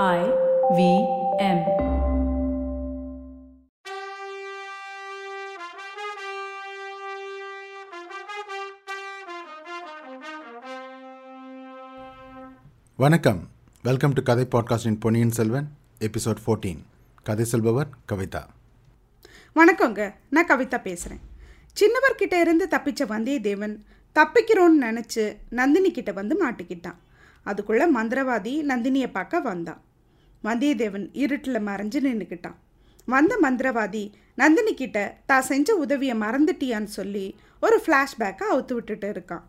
I V M. வணக்கம். Welcome to கதை பாட்காஸ்டின் பொன்னியின் செல்வன் எபிசோட் 14 கதை சொல்பவர் கவிதா. வணக்கங்க. நான் கவிதா பேசுகிறேன் சின்னவர்கிட்ட இருந்து தப்பிச்ச வந்தியத்தேவன் தப்பிக்கிறோன்னு நினச்சி நந்தினி கிட்ட வந்து மாட்டிக்கிட்டான். அதுக்குள்ளே மந்திரவாதி நந்தினியை பார்க்க வந்தான் வந்தியத்தேவன் இருட்டில் மறைஞ்சு நின்றுக்கிட்டான் வந்த மந்திரவாதி நந்தினி கிட்ட தான் செஞ்ச உதவியை மறந்துட்டியான்னு சொல்லி ஒரு ஃப்ளாஷ்பேக்கை அவுத்து விட்டுட்டு இருக்கான்.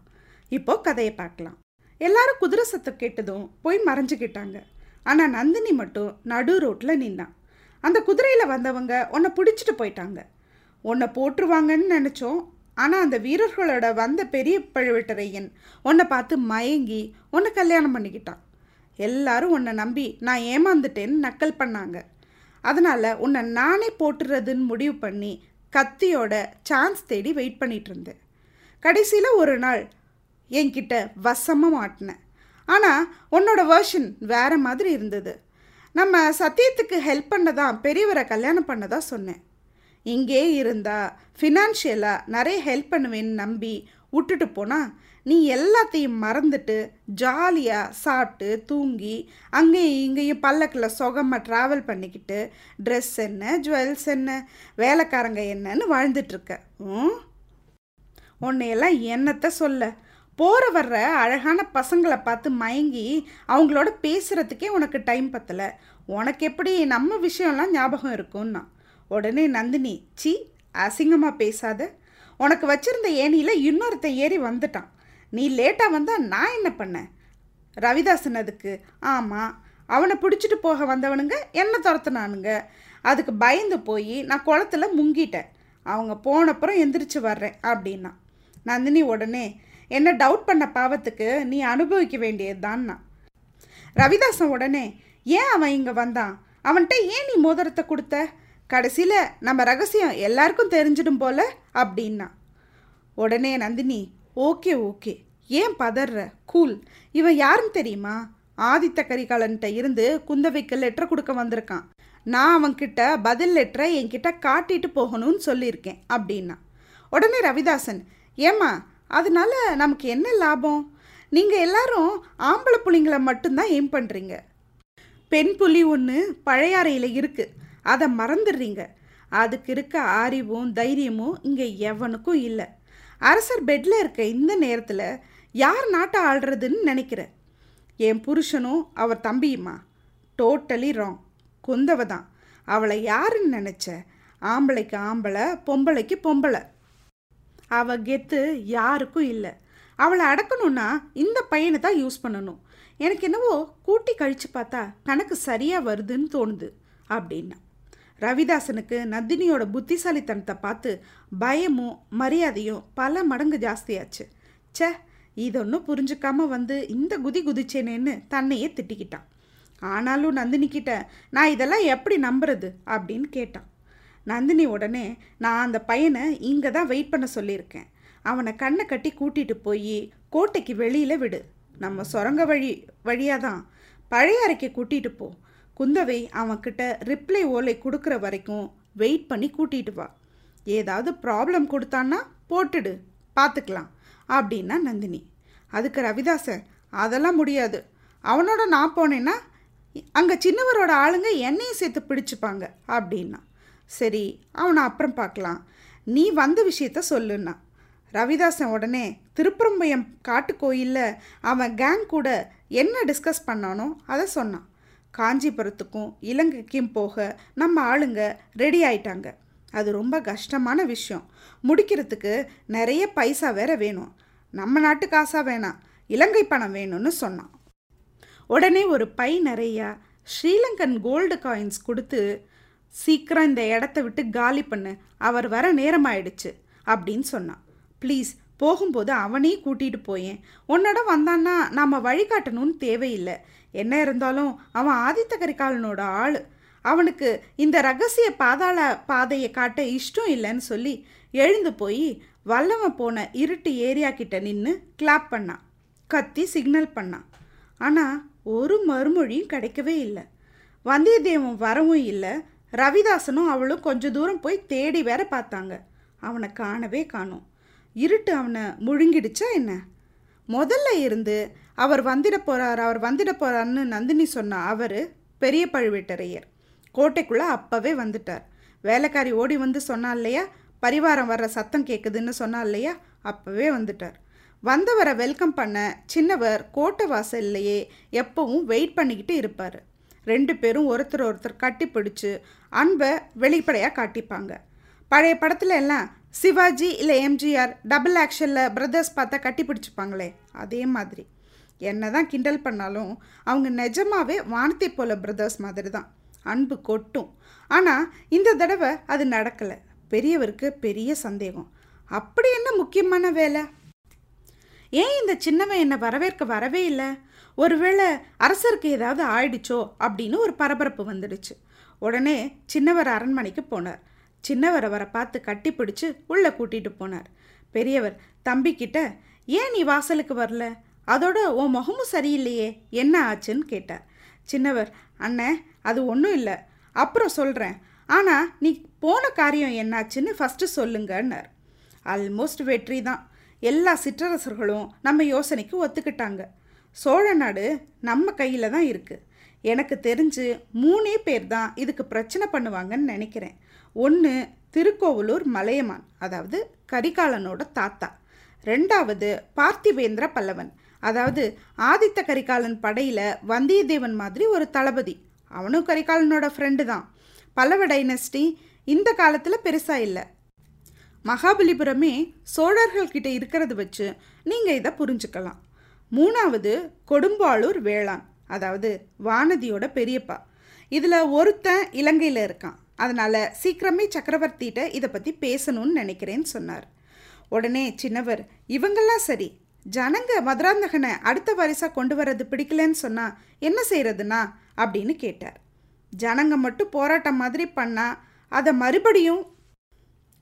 இப்போ கதையை பார்க்கலாம். எல்லாரும் குதிரை சத்தம் கேட்டதும் போய் மறைஞ்சுக்கிட்டாங்க. ஆனால் நந்தினி மட்டும் நடு ரோட்டில் நின்னான் அந்த குதிரையில் வந்தவங்க உன்னை பிடிச்சிட்டு போயிட்டாங்க. உன்னை போட்டுருவாங்கன்னு நினச்சோம். ஆனால் அந்த வீரர்களோட வந்த பெரிய பழுவேட்டரையன் உன்னை பார்த்து மயங்கி உன்னை கல்யாணம் பண்ணிக்கிட்டான். எல்லாரும் உன்னை நம்பி நான் ஏமாந்துட்டேன்னு நக்கல் பண்ணாங்க. அதனால் உன்னை நானே போட்டுறதுன்னு முடிவு பண்ணி கத்தியோட சான்ஸ் தேடி வெயிட் பண்ணிகிட்டு இருந்தேன். கடைசியில் ஒரு நாள் என்கிட்ட வசமாக மாட்டினேன் ஆனால் உன்னோட வேர்ஷன் வேறு மாதிரி இருந்தது. நம்ம சத்தியத்துக்கு ஹெல்ப் பண்ணதான் பெரியவரை கல்யாணம் பண்ணதா சொன்னேன். இங்கே இருந்தா ஃபினான்ஷியலாக நிறைய ஹெல்ப் பண்ணுவேன்னு நம்பி விட்டுட்டு போனால் நீ எல்லாத்தையும் மறந்துட்டு ஜாலியாக சாப்பிட்டு தூங்கி அங்கேயும் இங்கேயும் பல்லக்கில் சுகமாக ட்ராவல் பண்ணிக்கிட்டு ட்ரெஸ் என்ன ஜுவல்ஸ் என்ன வேலைக்காரங்க என்னன்னு வாழ்ந்துட்டுருக்க ம் உன்னையெல்லாம் என்னத்தை சொல்ல? போகிற வர்ற அழகான பசங்களை பார்த்து மயங்கி அவங்களோட பேசுகிறதுக்கே உனக்கு டைம் பத்தலை. உனக்கு எப்படி நம்ம விஷயம்லாம் ஞாபகம் இருக்கும்னா உடனே நந்தினி சி அசிங்கமாக பேசாத. உனக்கு வச்சிருந்த ஏணியில் இன்னொருத்தன் ஏறி வந்துட்டான். நீ லேட்டாக வந்தால் நான் என்ன பண்ணேன்? ரவிதாசன் அதுக்கு ஆமாம் அவனை பிடிச்சிட்டு போக வந்தவனுங்க என்ன துரத்துனானுங்க. அதுக்கு பயந்து போய் நான் குளத்துல முங்கிட்டேன். அவங்க போனப்புறம் எந்திரிச்சு வர்றேன் அப்படின்னா. நந்தினி உடனே என்ன டவுட் பண்ண பாவத்துக்கு நீ அனுபவிக்க வேண்டியதுதான்னா? ரவிதாசன் உடனே ஏன் அவன் இங்கே வந்தான்? அவன்கிட்ட ஏன் நீ மோதிரத்தை கொடுத்த? கடைசியில் நம்ம ரகசியம் எல்லாருக்கும் தெரிஞ்சிடும் போல அப்படின்னா. உடனே நந்தினி ஓகே ஓகே. ஏன் பதற கூல். இவன் யாருன்னு தெரியுமா? ஆதித்த கரிகாலன்கிட்ட இருந்து குந்தவைக்கு லெட்டர் கொடுக்க வந்திருக்கான். நான் அவன்கிட்ட பதில் லெட்டரை என்கிட்ட காட்டிட்டு போகணும்னு சொல்லியிருக்கேன் அப்படின்னா. உடனே ரவிதாசன் ஏம்மா அதனால நமக்கு என்ன லாபம்? நீங்கள் எல்லாரும் ஆம்பளை புள்ளிங்களை மட்டும்தான் எய்ம் பண்ணுறீங்க பெண் புலி ஒன்று பழையாறையில் இருக்குது அதை மறந்துடுறீங்க. அதுக்கு இருக்க அறிவும் தைரியமும் இங்கே எவனுக்கும் இல்லை. அரசர் பெட்டில் இருக்க இந்த நேரத்தில் யார் நாட்டை ஆள்றதுன்னு நினைக்கிற என் புருஷனும் அவர் தம்பியுமா? டோட்டலி ராங் குந்தவ தான். அவளை யாருன்னு நினச்ச? ஆம்பளைக்கு ஆம்பளை பொம்பளைக்கு பொம்பளை. அவ கெத்து யாருக்கும் இல்லை. அவளை அடக்கணும்னா இந்த பையனை தான் யூஸ் பண்ணணும். எனக்கு என்னவோ கூட்டி கழிச்சு பார்த்தா கணக்கு சரியாக வருதுன்னு தோணுது. அப்படின்னா ரவிதாசனுக்கு நந்தினியோட புத்திசாலித்தனத்தை பார்த்து பயமும் மரியாதையும் பல மடங்கு ஜாஸ்தியாச்சு. ச்சே இதொன்னும் புரிஞ்சுக்காம வந்து இந்த குதி குதிச்சேனேன்னு தன்னையே திட்டிக்கிட்டான். ஆனாலும் நந்தினி கிட்ட நான் இதெல்லாம் எப்படி நம்புறது? அப்படின்னு கேட்டான். நந்தினி உடனே நான் அந்த பையனை இங்கே தான் வெயிட் பண்ண சொல்லியிருக்கேன். அவனை கண்ணை கட்டி கூட்டிகிட்டு போய் கோட்டைக்கு வெளியில் விடு. நம்ம சுரங்க வழி வழியாக தான் பழைய அறைக்கு கூட்டிகிட்டு போ. குந்தவை அவன்கிட்ட ரிப்ளை ஓலை கொடுக்குற வரைக்கும் வெயிட் பண்ணி கூட்டிகிட்டு வா. ஏதாவது ப்ராப்ளம் கொடுத்தான்னா போட்டுடு பார்த்துக்கலாம் அப்படின்னா நந்தினி. அதுக்கு ரவிதாசன் அதெல்லாம் முடியாது. அவனோட நான் போனேன்னா அங்கே சின்னவரோட ஆளுங்க என்னையும் சேர்த்து பிடிச்சிப்பாங்க அப்படின்னா. சரி அவனை அப்புறம் பார்க்கலாம். நீ வந்த விஷயத்த சொல்லுன்னா. ரவிதாசன் உடனே திருப்பரம்பயம் காட்டுக்கோயிலில் அவன் கேங் கூட என்ன டிஸ்கஸ் பண்ணானோ அதை சொன்னான். காஞ்சிபுரத்துக்கும் இலங்கைக்கும் போக நம்ம ஆளுங்க ரெடி ஆயிட்டாங்க. அது ரொம்ப கஷ்டமான விஷயம். முடிக்கிறதுக்கு நிறைய பைசா வேற வேணும். நம்ம நாட்டு காசா வேணாம். இலங்கை பணம் வேணும்னு சொன்னான். உடனே ஒரு பை நிறையா ஸ்ரீலங்கன் கோல்டு காயின்ஸ் கொடுத்து சீக்கிரம் இந்த இடத்த விட்டு காலி பண்ணு. அவர் வர நேரமாயிடுச்சு. அப்படின்னு சொன்னான். ப்ளீஸ் போகும்போது அவனையும் கூட்டிகிட்டு போயேன். உன்னோட வந்தான்னா நாம் வழிகாட்டணும்னு தேவையில்லை. என்ன இருந்தாலும் அவன் ஆதித்த கரிகாலனோட ஆள். அவனுக்கு இந்த ரகசிய பாதாள பாதையை காட்ட இஷ்டம் இல்லைன்னு சொல்லி எழுந்து போய் வல்லவன் போன இருட்டு ஏரியா கிட்ட நின்று கிளாப் பண்ணான். கத்தி சிக்னல் பண்ணான். ஆனால் ஒரு மறுமொழியும் கிடைக்கவே இல்லை. வந்தியத்தேவன் வரவும் இல்லை. ரவிதாசனும் அவளும் கொஞ்ச தூரம் போய் தேடி வேற பார்த்தாங்க. அவனை காணவே காணோம். இருட்டு அவனை முழுங்கிடுச்சா என்ன? முதல்ல இருந்து அவர் வந்துட போகிறார் அவர் வந்துட போகிறாருன்னு நந்தினி சொன்ன அவர் பெரிய பழுவேட்டரையர். கோட்டைக்குள்ளே அப்போவே வந்துட்டார். வேலைக்காரி ஓடி வந்து சொன்னா இல்லையா? பரிவாரம் வர்ற சத்தம் கேட்குதுன்னு சொன்னா இல்லையா? அப்போவே வந்துட்டார். வந்தவரை வெல்கம் பண்ண சின்னவர் கோட்டை வாசல்லையே எப்பவும் வெயிட் பண்ணிக்கிட்டு இருப்பார். ரெண்டு பேரும் ஒருத்தர் ஒருத்தர் கட்டி பிடிச்சி அன்பை வெளிப்படையாக காட்டிப்பாங்க. பழைய படத்துல எல்லாம் சிவாஜி இல்லை எம்ஜிஆர் டபுள் ஆக்ஷனில் பிரதர்ஸ் பார்த்தா கட்டி பிடிச்சிப்பாங்களே அதே மாதிரி. என்ன தான் கிண்டல் பண்ணாலும் அவங்க நிஜமாவே வானத்தை போல பிரதர்ஸ் மாதிரி தான் அன்பு கொட்டும். ஆனால் இந்த தடவை அது நடக்கலை. பெரியவருக்கு பெரிய சந்தேகம். அப்படி என்ன முக்கியமான வேலை? ஏன் இந்த சின்னவன் என்னை வரவேற்க வரவே இல்லை? ஒருவேளை அரசருக்கு ஏதாவது ஆயிடுச்சோ அப்படின்னு ஒரு பரபரப்பு வந்துடுச்சு. உடனே சின்னவர் அரண்மனைக்கு போனார். சின்னவர் அவரை பார்த்து கட்டி பிடிச்சு உள்ளே கூட்டிகிட்டு போனார். பெரியவர் தம்பிக்கிட்ட ஏன் நீ வாசலுக்கு வரல? அதோட உன் முகமும் சரியில்லையே என்ன ஆச்சுன்னு? கேட்டார் சின்னவர் அண்ணே அது ஒன்றும் இல்லை. அப்புறம் சொல்கிறேன் ஆனால் நீ போன காரியம் என்னாச்சுன்னு ஃபஸ்ட்டு சொல்லுங்கன்னார். ஆல்மோஸ்ட் வெற்றி தான். எல்லா சிற்றரசர்களும் நம்ம யோசனைக்கு ஒத்துக்கிட்டாங்க. சோழ நாடு நம்ம கையில் தான் இருக்குது எனக்கு தெரிஞ்சு மூணே பேர் தான் இதுக்கு பிரச்சனை பண்ணுவாங்கன்னு நினைக்கிறேன். ஒன்று திருக்கோவலூர் மலையமான் அதாவது கரிகாலனோட தாத்தா. ரெண்டாவது பார்த்திவேந்திர பல்லவன். அதாவது ஆதித்த கரிகாலன் படையில் வந்தியத்தேவன் மாதிரி ஒரு தளபதி. அவனும் கரிகாலனோட ஃப்ரெண்டு தான். பல்லவ டைனஸ்டி இந்த காலத்தில் பெருசாக இல்லை. மகாபலிபுரமே சோழர்கள் இருக்கிறது இருக்கிறத வச்சு நீங்கள் இதை புரிஞ்சுக்கலாம். மூணாவது கொடும்பாளூர் வேளாண் அதாவது வானதியோட பெரியப்பா. இதில் ஒருத்தன் இலங்கையில் இருக்கான். அதனால் சீக்கிரமே சக்கரவர்த்திகிட்ட இதை பற்றி பேசணும்னு நினைக்கிறேன்னு சொன்னார். உடனே சின்னவர் இவங்கெல்லாம் சரி ஜனங்க மதுராந்தகனை அடுத்த வரிசா கொண்டு வர்றது பிடிக்கலன்னு சொன்னால் என்ன செய்கிறதுனா அப்படின்னு கேட்டார். ஜனங்க மட்டும் போராட்டம் மாதிரி பண்ணால் அதை மறுபடியும்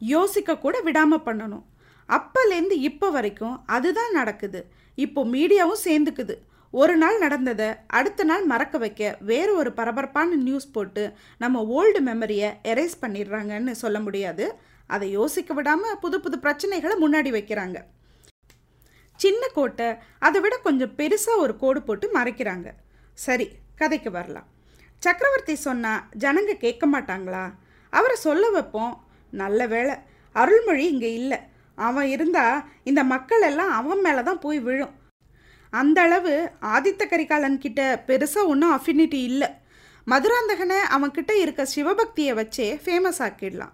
யோசிக்க கூட விடாமல் பண்ணணும். அப்போலேருந்து இப்போ வரைக்கும் அதுதான் நடக்குது. இப்போ மீடியாவும் சேர்ந்துக்குது. ஒரு நாள் நடந்ததை அடுத்த நாள் மறக்க வைக்க வேறு ஒரு பரபரப்பான நியூஸ் போட்டு நம்ம ஓல்டு மெமரியை எரேஸ் பண்ணிடுறாங்கன்னு சொல்ல முடியாது. அதை யோசிக்க விடாமல் புது புது பிரச்சனைகளை முன்னாடி வைக்கிறாங்க. சின்ன கோட்டை அதை விட கொஞ்சம் பெருசாக ஒரு கோடு போட்டு மறைக்கிறாங்க. சரி கதைக்கு வரலாம். சக்கரவர்த்தி சொன்னால் ஜனங்க கேட்க மாட்டாங்களா? அவரை சொல்ல வைப்போம். நல்ல வேளை அருள்மொழி இங்கே இல்லை. அவன் இருந்தால் இந்த மக்கள் எல்லாம் அவன் மேலே தான் போய் விழும். அந்த அளவு ஆதித்த கரிகாலன் கிட்ட பெருசாக ஒன்றும் அஃபினிட்டி இல்லை. மதுராந்தகனை அவன்கிட்ட இருக்க சிவபக்தியை வச்சே ஃபேமஸ் ஆக்கிடலாம்.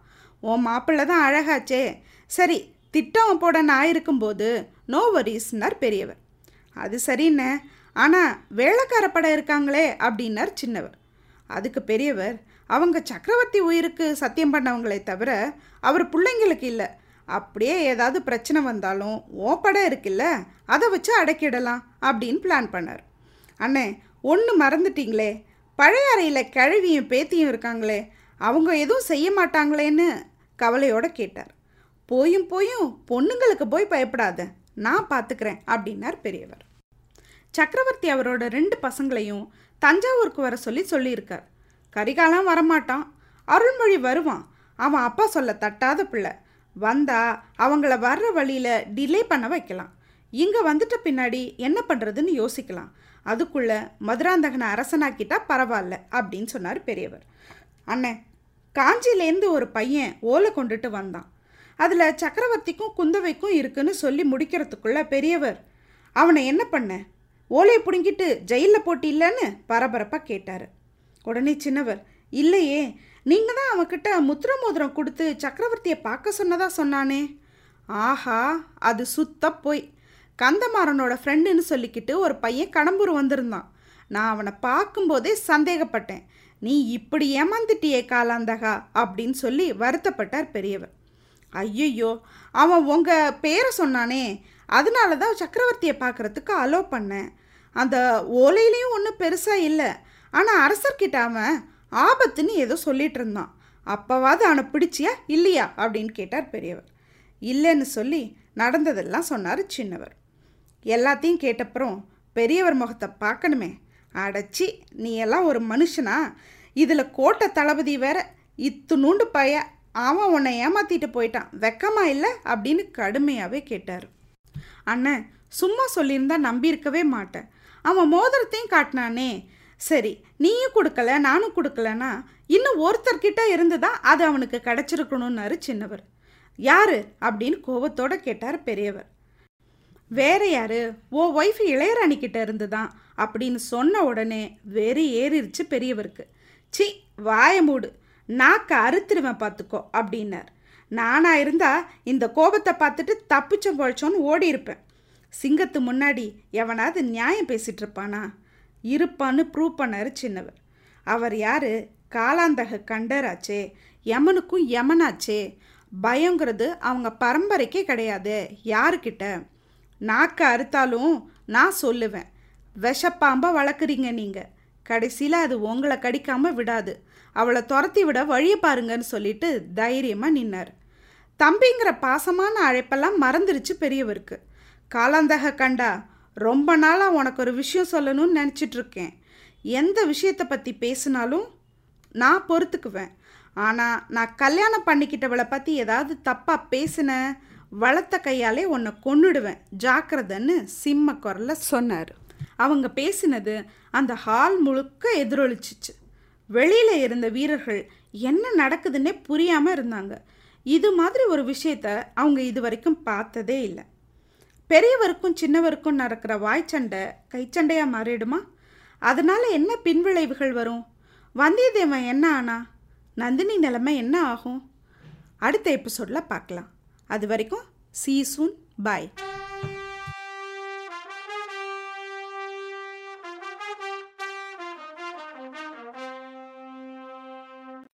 உன் மாப்பிள்ளை தான் அழகாச்சே. சரி திட்டம் போட நான் இருக்கும்போது நோ வரிஸ்னார் பெரியவர். அது சரிண்ணே ஆனால் வேலைக்கார படம் இருக்காங்களே அப்படின்னார் சின்னவர். அதுக்கு பெரியவர் அவங்க சக்கரவர்த்தி உயிருக்கு சத்தியம் பண்ணவங்களே தவிர அவர் பிள்ளைங்களுக்கு இல்லை. அப்படியே ஏதாவது பிரச்சனை வந்தாலும் ஓ படம் இருக்குல்ல அதை வச்சு அடக்கிடலாம் அப்படின்னு பிளான் பண்ணார். அண்ணே ஒன்று மறந்துட்டீங்களே பழைய அறையில் கிழவியும் பேத்தியும் இருக்காங்களே அவங்க எதுவும் செய்ய மாட்டாங்களேன்னு கவலையோடு கேட்டார். போயும் போயும் பொண்ணுங்களுக்கு போய் பயப்படாத நான் பார்த்துக்கிறேன் அப்படின்னார் பெரியவர். சக்கரவர்த்தி அவரோட ரெண்டு பசங்களையும் தஞ்சாவூருக்கு வர சொல்லி சொல்லியிருக்கார். கரிகாலம் வரமாட்டான். அருள்மொழி வருவான். அவன் அப்பா சொல்ல தட்டாத பிள்ளை. வந்தா அவங்கள வர்ற வழியில் டிலே பண்ண வைக்கலாம். இங்கே வந்துட்ட பின்னாடி என்ன பண்ணுறதுன்னு யோசிக்கலாம். அதுக்குள்ள மதுராந்தகனை அரசனாக்கிட்டா பரவாயில்ல அப்படின்னு சொன்னார் பெரியவர். அண்ணே காஞ்சியிலேருந்து ஒரு பையன் ஓலை கொண்டுட்டு வந்தான். அதில் சக்கரவர்த்திக்கும் குந்தவைக்கும் இருக்குன்னு சொல்லி முடிக்கிறதுக்குள்ள பெரியவர் அவனை என்ன பண்ண? ஓலையை பிடுங்கிட்டு ஜெயிலில் போட்டி இல்லைன்னு? பரபரப்பாக கேட்டார். உடனே சின்னவர் இல்லையே நீங்கள் தான் அவன்கிட்ட முத்திர மோதிரம் கொடுத்து சக்கரவர்த்தியை பார்க்க சொன்னதா சொன்னானே? ஆஹா அது சுத்த போய். கந்தமாறனோட ஃப்ரெண்டுன்னு சொல்லிக்கிட்டு ஒரு பையன் கடம்பூர் வந்திருந்தான். நான் அவனை பார்க்கும்போதே சந்தேகப்பட்டேன். நீ இப்படி ஏமாந்துட்டியே காலாந்தகா? அப்படின்னு சொல்லி வருத்தப்பட்டார் பெரியவர். ஐயையோ அவன் உங்கள் பேரை சொன்னானே. அதனால தான் சக்கரவர்த்தியை பார்க்குறதுக்கு அலோ பண்ணேன். அந்த ஓலையிலையும் ஒன்றும் பெருசாக இல்லை. ஆனால் அரசர்கிட்ட அவன் ஆபத்துன்னு ஏதோ சொல்லிட்டு இருந்தான். அப்போவாது அவனை பிடிச்சியா இல்லையா? அப்படின்னு கேட்டார் பெரியவர். இல்லைன்னு சொல்லி நடந்ததெல்லாம் சொன்னார் சின்னவர். எல்லாத்தையும் கேட்டப்புறம் பெரியவர் முகத்தை பார்க்கணுமே. அடைச்சி நீ எல்லாம் ஒரு மனுஷனா? இதில் கோட்டை தளபதி வேற இத்துணூண்டு பைய அவன் உன்னை ஏமாத்திட்டு போயிட்டான். வெக்கமா இல்லை? அப்படின்னு கடுமையாகவே கேட்டார். அண்ணன் சும்மா சொல்லியிருந்தா நம்பியிருக்கவே மாட்டேன். அவன் மோதிரத்தையும் காட்டினானே. சரி நீயும் கொடுக்கல நானும் கொடுக்கலனா இன்னும் ஒருத்தர்கிட்ட இருந்து தான் அது அவனுக்கு கிடச்சிருக்கணும்னாரு சின்னவர். யாரு? அப்படின்னு கோபத்தோட கேட்டார் பெரியவர். வேற யாரு? ஓ ஒய்ஃப் இளையராணி கிட்ட இருந்து தான் அப்படின்னு சொன்ன உடனே வெறி ஏறிடுச்சு பெரியவருக்கு. சி வாய மூடு. நாக்கை அறுத்துருவேன் பார்த்துக்கோ அப்படின்னார். நானாக இருந்தால் இந்த கோபத்தை பார்த்துட்டு தப்பிச்சோம் பொழைச்சோன்னு ஓடி இருப்பேன் சிங்கத்து முன்னாடி எவனாவது நியாயம் பேசிகிட்டு இருப்பானா இருப்பான்னு ப்ரூவ் பண்ணார் சின்னவர். அவர் யார்? காலாந்தக கண்டராச்சே. யமனுக்கும் யமனாச்சே. பயங்கிறது அவங்க பரம்பரைக்கே கிடையாது. யாருக்கிட்ட? நாக்கை அறுத்தாலும் நான் சொல்லுவேன். விஷப்பாம்பை வளர்க்குறீங்க நீங்கள் கடைசியில் அது உங்களை கடிக்காம விடாது. அவளை துரத்தி விட வழியை பாருங்கன்னு சொல்லிட்டு தைரியமாக நின்னார். தம்பிங்கிற பாசமான அழைப்பெல்லாம் மறந்துருச்சு பெரியவருக்கு. காலாந்தக கண்டா ரொம்ப நாளாக உனக்கு ஒரு விஷயம் சொல்லணும்னு நினச்சிட்ருக்கேன். எந்த விஷயத்தை பற்றி பேசினாலும் நான் பொறுத்துக்குவேன். ஆனால் நான் கல்யாணம் பண்ணிக்கிட்டவளை பற்றி ஏதாவது தப்பாக பேசின வளர்த்த கையாலே உன்னை கொன்னுடுவேன். ஜாக்கிரதைன்னு சிம்ம குரலில் சொன்னார். அவங்க பேசினது அந்த ஹால் முழுக்க எதிரொலிச்சிச்சு. வெளியில் இருந்த வீரர்கள் என்ன நடக்குதுன்னே புரியாமல் இருந்தாங்க. இது மாதிரி ஒரு விஷயத்த அவங்க இது வரைக்கும் பார்த்ததே இல்லை. பெரியவருக்கும் சின்னவருக்கும் நடக்கிற வாய்ச்சண்டை கைச்சண்டையாக மாறிடுமா? அதனால் என்ன பின்விளைவுகள் வரும்? வந்தியத்தேவன் என்ன ஆனா? நந்தினி நிலைமை என்ன ஆகும்? அடுத்த எபிசோடில் பார்க்கலாம். அது வரைக்கும் சீ சூன் பாய்